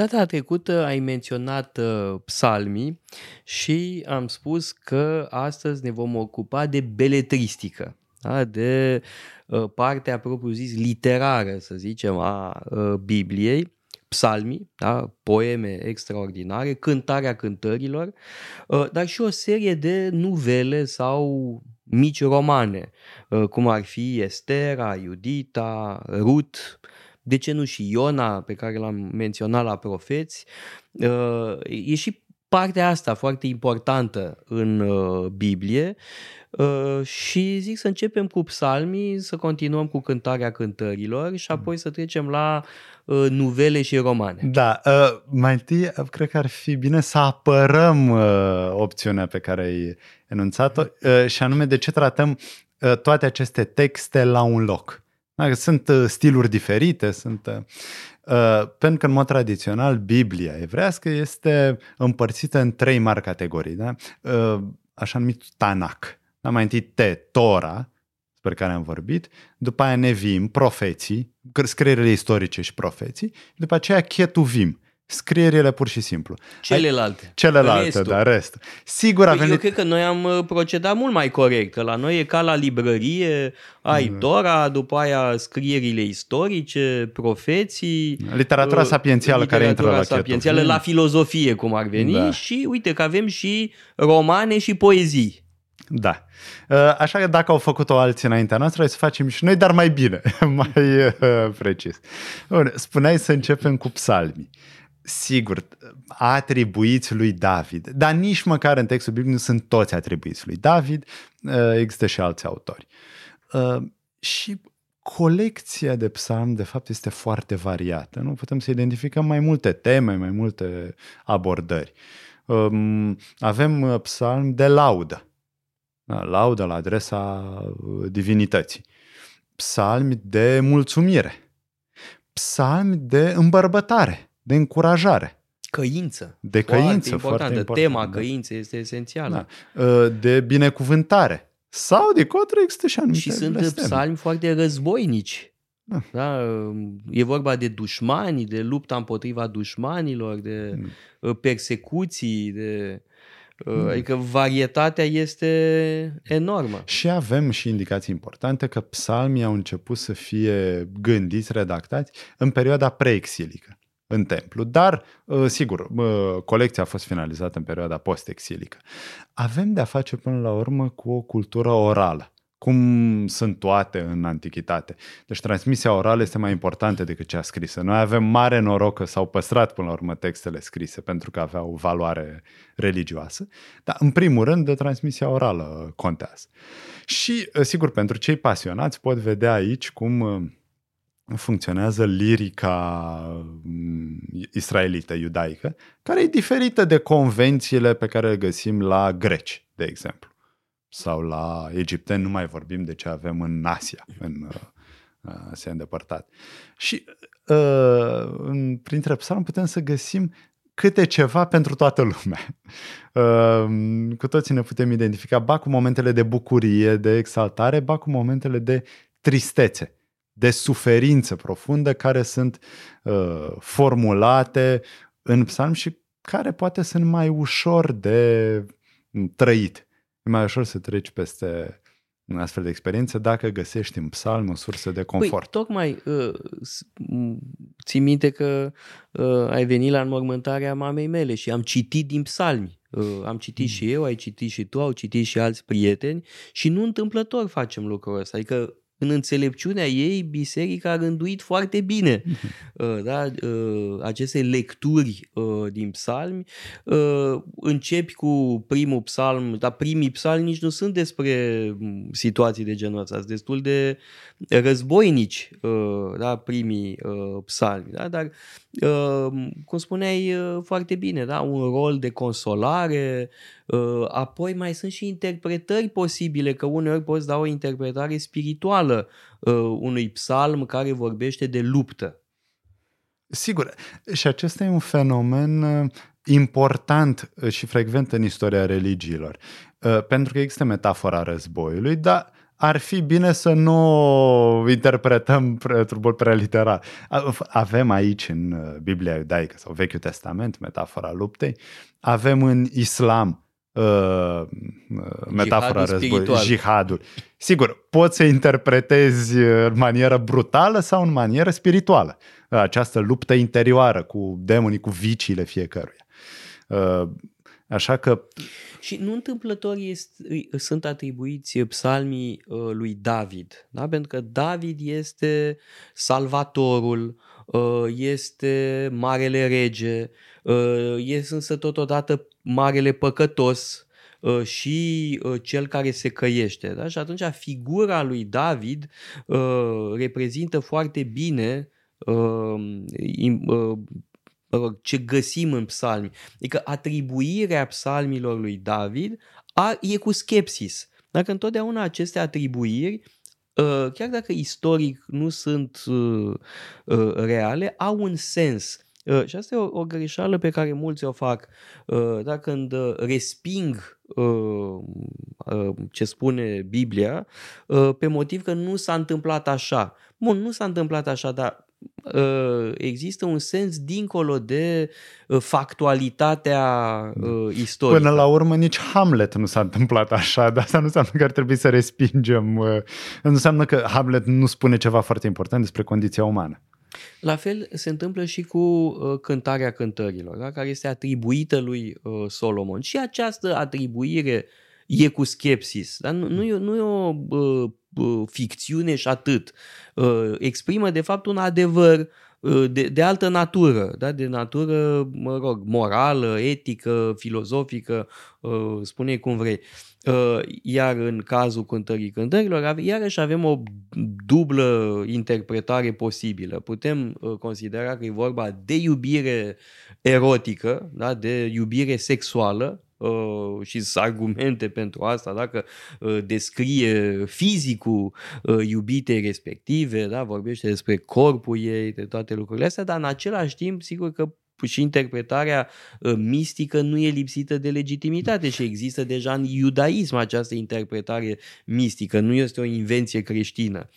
Data trecută ai menționat uh, psalmii și am spus că astăzi ne vom ocupa de beletristică, da? de uh, partea propriu-zis literară, să zicem, a uh, Bibliei, psalmii, da? poeme extraordinare, cântarea cântărilor, uh, dar și o serie de nuvele sau mici romane, uh, cum ar fi Estera, Iudita, Ruth, de ce nu și Iona, pe care l-am menționat la profeți, uh, e și partea asta foarte importantă în uh, Biblie uh, și zic să începem cu psalmii, să continuăm cu cântarea cântărilor și apoi să trecem la nuvele și romane. Da, mai întâi cred că ar fi bine să apărăm opțiunea pe care ai enunțat-o și anume de ce tratăm toate aceste texte la un loc. Sunt uh, stiluri diferite, sunt, uh, uh, pentru că în mod tradițional Biblia evrească este împărțită în trei mari categorii, da? uh, așa numit Tanakh. Da? Mai întâi Te, Tora, despre care am vorbit, după aia Nevim, profeții, scrierile istorice și profeții, după aceea Ketuvim, scrierile pur și simplu. Celelalte. Celelalte, restul. da, rest. Sigur a păi venit... Eu cred că noi am uh, procedat mult mai corect, că la noi e ca la librărie, ai mm. Dora, după aia scrierile istorice, profeții... Literatura uh, sapiențială literatura care intră la sapiențială, la filozofie, cum ar veni, da. și uite că avem și romane și poezii. Da. Uh, așa că dacă au făcut-o alții înaintea noastră, să facem și noi, dar mai bine, mai precis. Bun, spuneai să începem cu psalmii sigur, atribuiți lui David, dar nici măcar în textul biblic nu sunt toți atribuiți lui David, uh, există și alți autori. Uh, și colecția de psalm, de fapt, este foarte variată. Nu putem să identificăm mai multe teme, mai multe abordări. Um, avem uh, psalm de laudă, da, laudă la adresa divinității. Psalmi de mulțumire, psalmi de îmbărbătare, de încurajare. Căință. De căință, foarte, importantă. foarte important. Tema da. căință este esențială. Da. Ă, de binecuvântare. Sau de contră există și anumite Și sunt blesteme. psalmi foarte războinici. Da. Da? E vorba de dușmani, de lupta împotriva dușmanilor, de mm. persecuții, de... Mm. Adică varietatea este enormă. Și avem și indicații importante că psalmii au început să fie gândiți, redactați în perioada preexilică în templu. Dar, ă, sigur, colecția a fost finalizată în perioada post-exilică. Avem de-a face până la urmă cu o cultură orală cum sunt toate în antichitate. Deci transmisia orală este mai importantă decât cea scrisă. Noi avem mare noroc că s-au păstrat până la urmă textele scrise pentru că aveau valoare religioasă, dar în primul rând de transmisia orală contează. Și ă, sigur, pentru cei pasionați pot vedea aici cum ă, funcționează lirica mm, israelită, iudaică, care e diferită de convențiile pe care le găsim la greci, de exemplu. Sau la egipteni, nu mai vorbim de ce avem în Asia, în uh, Asia îndepărtat. Și uh, în, printre psalmi putem să găsim câte ceva pentru toată lumea. Uh, cu toții ne putem identifica, ba cu momentele de bucurie, de exaltare, ba cu momentele de tristețe de suferință profundă care sunt uh, formulate în psalm și care poate sunt mai ușor de trăit. E mai ușor să treci peste astfel de experiență dacă găsești în psalm o sursă de confort. Păi, tocmai uh, ții minte că uh, ai venit la înmormântarea mamei mele și am citit din psalmi. Uh, am citit mm. și eu, ai citit și tu, au citit și alți prieteni și nu întâmplător facem lucrul ăsta. Adică în înțelepciunea ei, biserica a rânduit foarte bine uh, da? Uh, aceste lecturi uh, din psalmi. Începi cu primul psalm, dar primii psalmi nici nu sunt despre mm, situații de genul ăsta, sunt destul de războinici, da? primii psalmi. Da? Dar, cum spuneai foarte bine, da? un rol de consolare, Uh, apoi mai sunt și interpretări posibile, că uneori poți da o interpretare spirituală uh, unui psalm care vorbește de luptă. Sigur, și acesta e un fenomen uh, important și frecvent în istoria religiilor, pentru că există metafora războiului, dar ar fi bine să nu interpretăm trupul prea literal. Avem aici în uh, Biblia iudaică sau Vechiul Testament metafora luptei, avem în islam uh, uh metafora războiului, jihadul. Sigur, poți să interpretezi în manieră brutală sau în manieră spirituală această luptă interioară cu demonii, cu viciile fiecăruia. Uh, așa că și nu întâmplător este, sunt atribuiți psalmii uh, lui David, da? pentru că David este salvatorul, uh, este marele rege, uh, este însă totodată marele păcătos și cel care se căiește. Da? Și atunci figura lui David reprezintă foarte bine mă rog, ce găsim în psalmi. Adică atribuirea psalmilor lui David a, e cu skepsis. Dacă întotdeauna aceste atribuiri, ă, chiar dacă istoric nu sunt ă, ă, reale, au un sens. Și asta e o, o greșeală pe care mulți o fac. Da, când resping ce spune Biblia pe motiv că nu s-a întâmplat așa. Bun, nu s-a întâmplat așa, dar Ă, există un sens dincolo de ă, factualitatea ă, istorică. Până la urmă nici Hamlet nu s-a întâmplat așa, dar asta nu înseamnă că ar trebui să respingem. Nu înseamnă că Hamlet nu spune ceva foarte important despre condiția umană. La fel se întâmplă și cu uh, cântarea cântărilor, da? care este atribuită lui uh, Solomon. Și această atribuire e cu skepsis. Dar nu, nu, e, nu e o uh, ficțiune și atât. Uh, exprimă de fapt un adevăr uh, de, de altă natură, da? de natură, mă rog, morală, etică, filozofică, uh, spune cum vrei. Iar în cazul cântării cântărilor, iarăși avem o dublă interpretare posibilă. Putem considera că e vorba de iubire erotică, da? de iubire sexuală, Uh, și argumente pentru asta, dacă uh, descrie fizicul uh, iubitei respective, da, vorbește despre corpul ei, de toate lucrurile astea, dar în același timp, sigur că și interpretarea mistică nu e lipsită de legitimitate și există deja în iudaism această interpretare mistică, nu este o invenție creștină.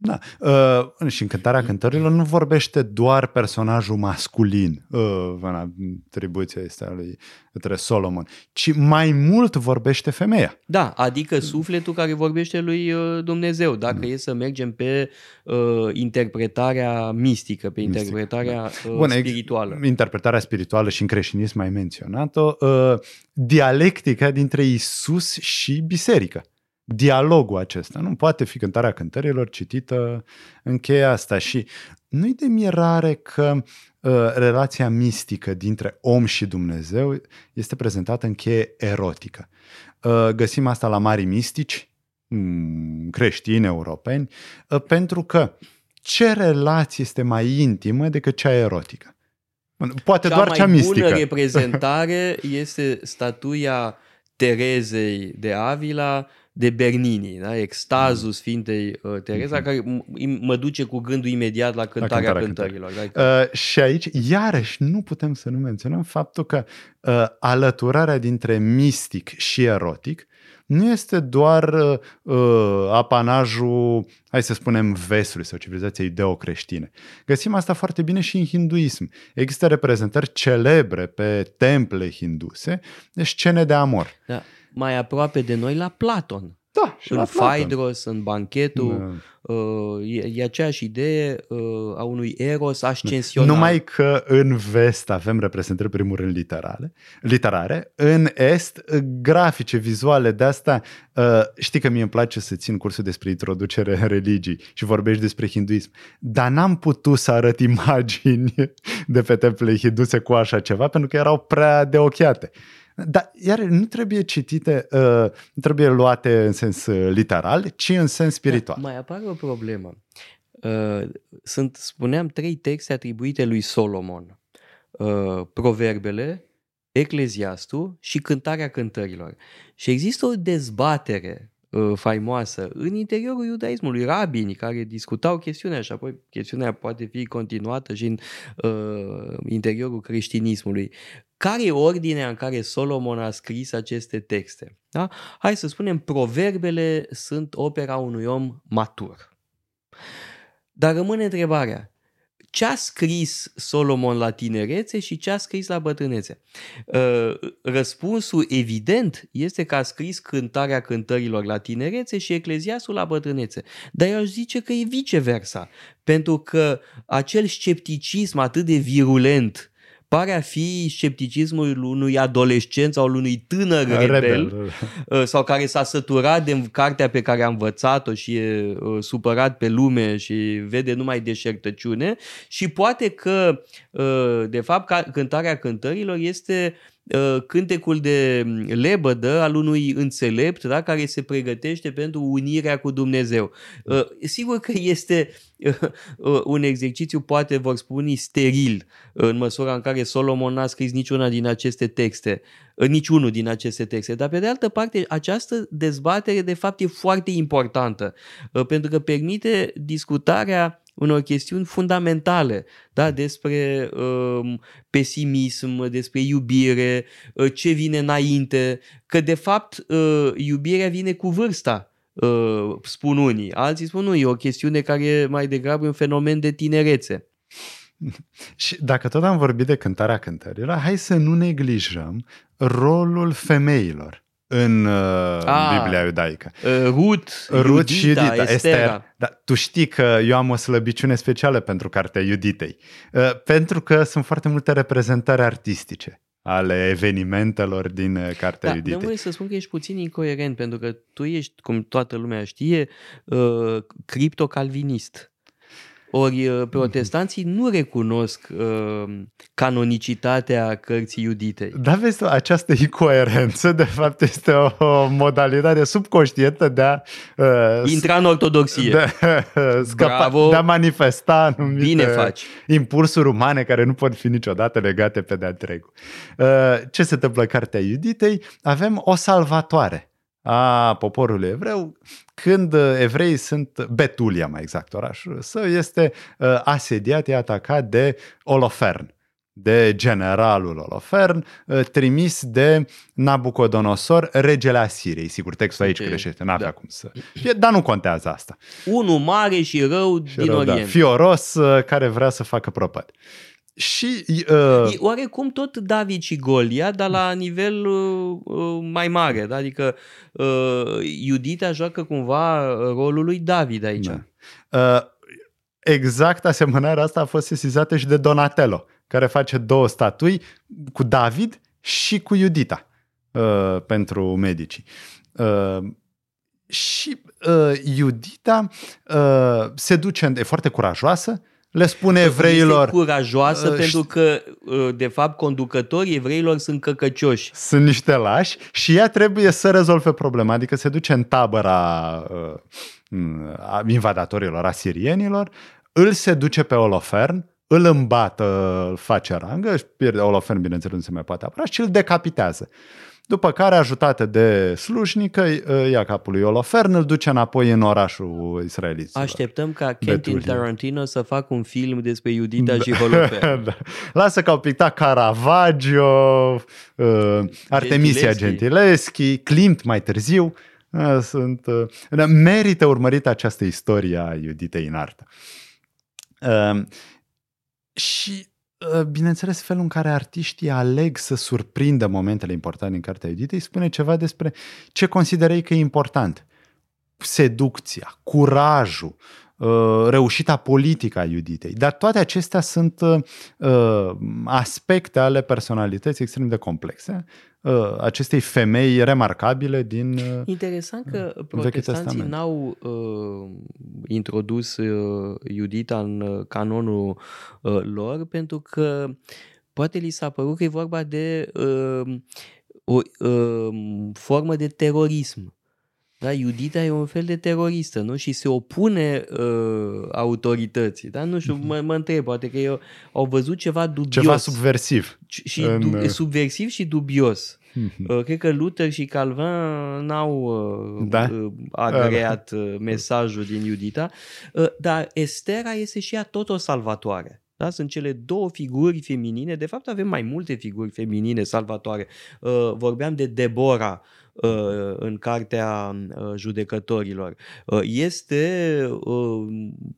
Da. Uh, și în cântarea cântărilor nu vorbește doar personajul masculin, uh, în atribuția este a lui către Solomon, ci mai mult vorbește femeia. Da, adică sufletul care vorbește lui uh, Dumnezeu, dacă mm. e să mergem pe uh, interpretarea mistică, pe Mistic, interpretarea da. uh, Bun, spirituală. Interpretarea spirituală și în creștinism mai menționat-o, uh, dialectica dintre Isus și biserică dialogul acesta. Nu poate fi cântarea cântărilor citită în cheia asta și nu-i de mirare că uh, relația mistică dintre om și Dumnezeu este prezentată în cheie erotică. Uh, găsim asta la mari mistici, um, creștini, europeni, uh, pentru că ce relație este mai intimă decât cea erotică? Poate cea doar cea mistică. Cea mai bună reprezentare este statuia Terezei de Avila de Bernini, da? extazul mm. Sfintei uh, Tereza, mm-hmm. care m- mă duce cu gândul imediat la cântarea, la cântarea cântărilor. Da? Uh, și aici, iarăși, nu putem să nu menționăm faptul că uh, alăturarea dintre mistic și erotic nu este doar uh, apanajul, hai să spunem, vestului sau civilizației ideo-creștine. Găsim asta foarte bine și în hinduism. Există reprezentări celebre pe temple hinduse de scene de amor. Da mai aproape de noi la Platon. Da, și în la Phaedros, în banchetul, da. uh, e, e aceeași idee uh, a unui eros ascensional. Numai că în vest avem reprezentări primul rând literale, literare, în est grafice, vizuale, de asta uh, știi că mie îmi place să țin cursul despre introducere în religii și vorbești despre hinduism, dar n-am putut să arăt imagini de pe temple hinduse cu așa ceva pentru că erau prea deochiate. Dar, iar nu trebuie citite, uh, nu trebuie luate în sens uh, literal, ci în sens spiritual. Da, mai apare o problemă. Uh, sunt, spuneam, trei texte atribuite lui Solomon. Uh, proverbele, Ecleziastul și cântarea cântărilor. Și există o dezbatere uh, faimoasă în interiorul iudaismului, rabini care discutau chestiunea și apoi chestiunea poate fi continuată și în uh, interiorul creștinismului. Care e ordinea în care Solomon a scris aceste texte? Da? Hai să spunem, proverbele sunt opera unui om matur. Dar rămâne întrebarea, ce a scris Solomon la tinerețe și ce a scris la bătrânețe? Uh, răspunsul evident este că a scris cântarea cântărilor la tinerețe și ecleziasul la bătrânețe. Dar eu aș zice că e viceversa, pentru că acel scepticism atât de virulent pare a fi scepticismul unui adolescent sau unui tânăr rebel, rebel uh, sau care s-a săturat de cartea pe care a învățat-o și e uh, supărat pe lume și vede numai deșertăciune. Și poate că uh, de fapt cântarea cântărilor este cântecul de lebădă al unui înțelept da, care se pregătește pentru unirea cu Dumnezeu. Sigur că este un exercițiu, poate vor spune, steril, în măsura în care Solomon n-a scris niciuna din aceste texte, niciunul din aceste texte. Dar, pe de altă parte, această dezbatere, de fapt, e foarte importantă, pentru că permite discutarea unor chestiuni fundamentale, da? despre uh, pesimism, despre iubire, uh, ce vine înainte, că de fapt uh, iubirea vine cu vârsta Uh, spun unii. Alții spun nu, e o chestiune care e mai degrabă un fenomen de tinerețe. Și dacă tot am vorbit de cântarea cântărilor, hai să nu neglijăm rolul femeilor în uh, A, Biblia iudaică. Uh, Rut, Rut și Iudita, Estera. Estera. Dar tu știi că eu am o slăbiciune specială pentru cartea Iuditei, uh, pentru că sunt foarte multe reprezentări artistice ale evenimentelor din uh, Cartea da, Iuditei. Dar să spun că ești puțin incoerent, pentru că tu ești, cum toată lumea știe, uh, criptocalvinist. Ori uh, mhm. protestanții nu recunosc uh, canonicitatea cărții iuditei. Da, vezi, această incoerență, de fapt, este o, o modalitate subconștientă de a... Uh, Intra în ortodoxie. De, uh, scapa, Bravo. de a manifesta anumite Bine faci. impulsuri umane care nu pot fi niciodată legate pe de-a întregul. Uh, ce se întâmplă în Cartea Iuditei? Avem o salvatoare a poporului evreu, când uh, evreii sunt, Betulia mai exact, orașul său, este uh, asediat, e atacat de Olofern, de generalul Olofern, uh, trimis de Nabucodonosor, regele Asiriei. Sigur, textul aici okay. greșește, n-avea da. cum să... Dar nu contează asta. Unul mare și rău și din rău, da. Orient. Da. Fioros care vrea să facă propăt. Și, uh... Oarecum tot David și Golia, dar la nivel uh, uh, mai mare. Da? Adică uh, Iudita joacă cumva rolul lui David aici. Da. Uh, exact asemănarea asta a fost sesizată și de Donatello, care face două statui cu David și cu Iudita uh, pentru medicii. Uh, și uh, Iudita uh, se duce, e foarte curajoasă, le spune evreilor... Este curajoasă uh, pentru că, uh, de fapt, conducătorii evreilor sunt căcăcioși. Sunt niște lași și ea trebuie să rezolve problema, adică se duce în tabăra uh, invadatorilor asirienilor, îl se duce pe Olofern, îl îmbată, îl face rangă, își pierde Olofern, bineînțeles, nu se mai poate apăra și îl decapitează. După care, ajutată de slujnică, ia capul lui Olofern, îl duce înapoi în orașul israeliților. Așteptăm ca Quentin Tarantino să facă un film despre Iudita da. și Holofernes. da. Lasă că au pictat Caravaggio, uh, Artemisia Gentileschi, Klimt mai târziu. Uh, sunt, uh, merită urmărită această istorie a Iuditei în artă. Uh, și Ă, bineînțeles, felul în care artiștii aleg să surprindă momentele importante în Cartea Iuditei spune ceva despre ce considerei că e important. Seducția, curajul, ă, reușita politică a Iuditei. Dar toate acestea sunt ă, aspecte ale personalității extrem de complexe uh, acestei femei remarcabile din uh, Interesant că protestanții n-au uh, introdus uh, Iudita în uh, canonul uh, lor pentru că poate li s-a părut că e vorba de uh, o uh, formă de terorism. Da, Iudita e un fel de teroristă, nu? Și se opune uh, autorității, da? Nu știu, mhm. mă, mă întreb, poate că eu, au văzut ceva dubios. Ceva subversiv. Și în... du- subversiv și dubios. Uh, cred că Luther și Calvin n-au uh, Da? uh, agreat uh, mesajul din Iudita, uh, dar Estera este și ea tot o salvatoare. Da? Sunt cele două figuri feminine, de fapt avem mai multe figuri feminine salvatoare. Uh, vorbeam de Deborah uh, în cartea uh, judecătorilor. Uh, Este uh,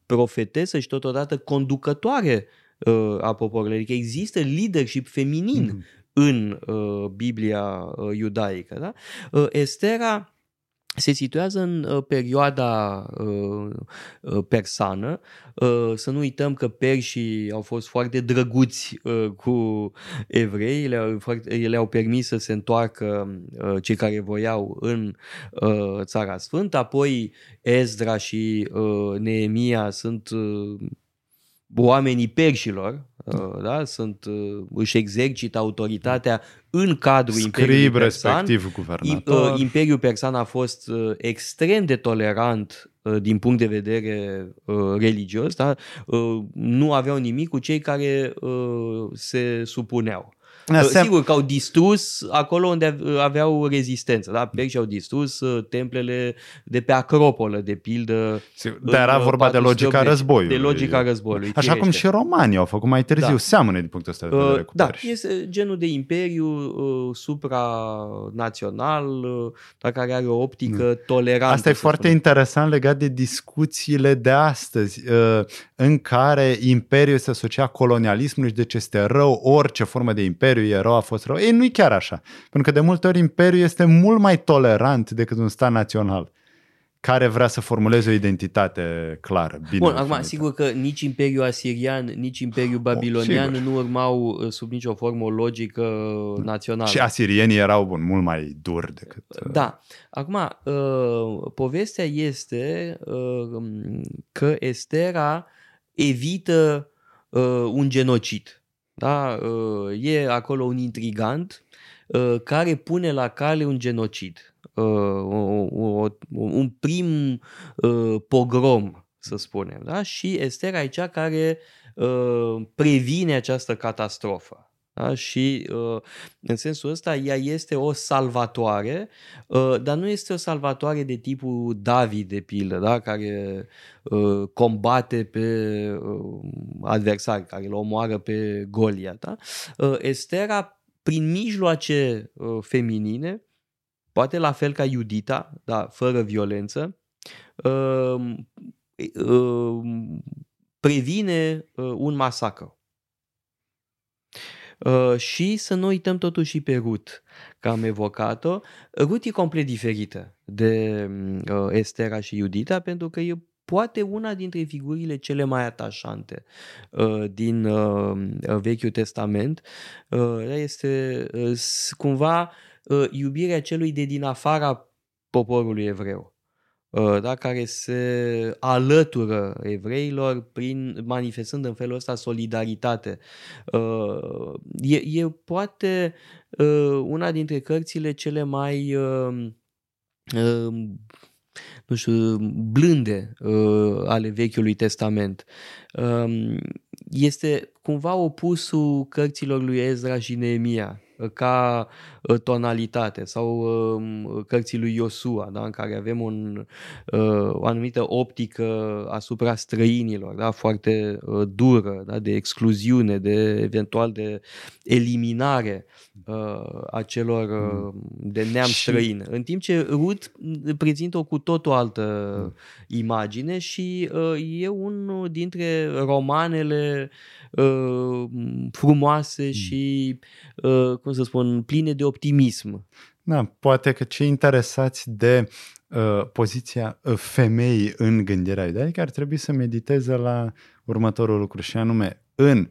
profetesă și totodată conducătoare uh, a poporului. Adică există leadership feminin Mhm. în uh, Biblia uh, iudaică. Da? Uh, Estera se situează în uh, perioada uh, uh, persană. Uh, să nu uităm că perșii au fost foarte drăguți uh, cu evrei, le-au, foarte, le-au permis să se întoarcă uh, cei care voiau în uh, Țara Sfântă, apoi Ezra și uh, Neemia sunt uh, oamenii perșilor, uh, da? Sunt, uh, își exercită autoritatea în cadrul Imperiului Scrib, Persan. respectiv I- guvernator. uh, Imperiul Persan a fost uh, extrem de tolerant uh, din punct de vedere uh, religios, da? Uh, nu aveau nimic cu cei care uh, se supuneau. Da, Uh, se- Sigur că au distrus acolo unde ave- aveau rezistență. Da? Perșii au distrus uh, templele de pe Acropolă, de pildă. Sigur, în, Dar era uh, vorba de 480, logica războiului. De logica războiului. Așa cum firește. și romanii au făcut mai târziu. Da. Seamănă din punctul ăsta de vedere Uh, cu Da, perși. este genul de imperiu uh, supranațional, uh, dar care are o optică tolerantă. Asta e să foarte spunem. interesant legat de discuțiile de astăzi, uh, în care imperiul se asocia colonialismului și de ce este rău, orice formă de imperiu e rău, a fost rău. Ei, nu e chiar așa. Pentru că de multe ori imperiul este mult mai tolerant decât un stat național care vrea să formuleze o identitate clară. Bine Bun, acum, definită. sigur că nici Imperiul Asirian, nici Imperiul Babilonian sigur. nu urmau uh, sub nicio formă o logică națională. Și asirienii erau bun, mult mai duri decât... uh, Da. Acum, uh, povestea este uh, că Estera evită uh, un genocid. Da? Uh, e acolo un intrigant uh, care pune la cale un genocid. Uh, o, o, un prim uh, pogrom, să spunem. Da? Și Estera e cea care uh, previne această catastrofă. Da? Și uh, în sensul ăsta ea este o salvatoare, uh, dar nu este o salvatoare de tipul David, de pildă, da? care uh, combate pe uh, adversari, care îl omoară pe Golia. Da? Uh, Estera, prin mijloace uh, feminine, poate la fel ca Iudita, da, fără violență, uh, uh, previne uh, un masacru. Uh, și să nu uităm totuși și pe Ruth, că am evocat-o. Ruth e complet diferită de uh, Estera și Iudita, pentru că e poate una dintre figurile cele mai atașante uh, din uh, Vechiul Testament. Uh, este uh, s- cumva uh, iubirea celui de din afara poporului evreu uh, da, care se alătură evreilor prin manifestând în felul ăsta solidaritate. Uh, E, e poate uh, una dintre cărțile cele mai uh, uh, nu știu, blânde uh, ale Vechiului Testament. Um, este cumva opusul cărților lui Ezra și Neemia uh, ca uh, tonalitate sau uh, cărții lui Iosua, da, în care avem un, uh, o anumită optică asupra străinilor, da, foarte uh, dură, da, de excluziune, de eventual de eliminare uh, a celor uh, de neam Și- străin. În timp ce Ruth prezintă o cu tot o altă Mm. imagine și uh, e unul dintre romanele uh, frumoase și, uh, cum să spun, pline de optimism. Da, poate că cei interesați de uh, poziția uh, femeii în gândirea iudaică ar trebui să mediteze la următorul lucru și anume în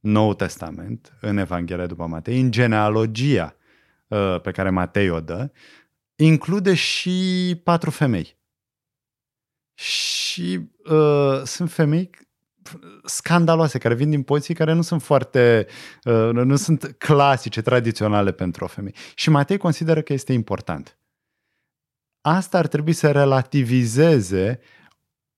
Noul Testament, în Evanghelia după Matei, în genealogia uh, pe care Matei o dă, include și patru femei. Și uh, sunt femei scandaloase, care vin din poziții care nu sunt foarte, uh, nu sunt clasice, tradiționale pentru o femeie. Și Matei consideră că este important. Asta ar trebui să relativizeze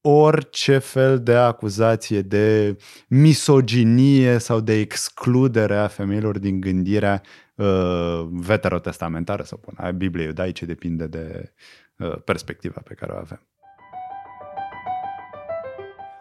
orice fel de acuzație de misoginie sau de excludere a femeilor din gândirea uh, veterotestamentară, să spun, a Bibliei iudaice, depinde de uh, perspectiva pe care o avem.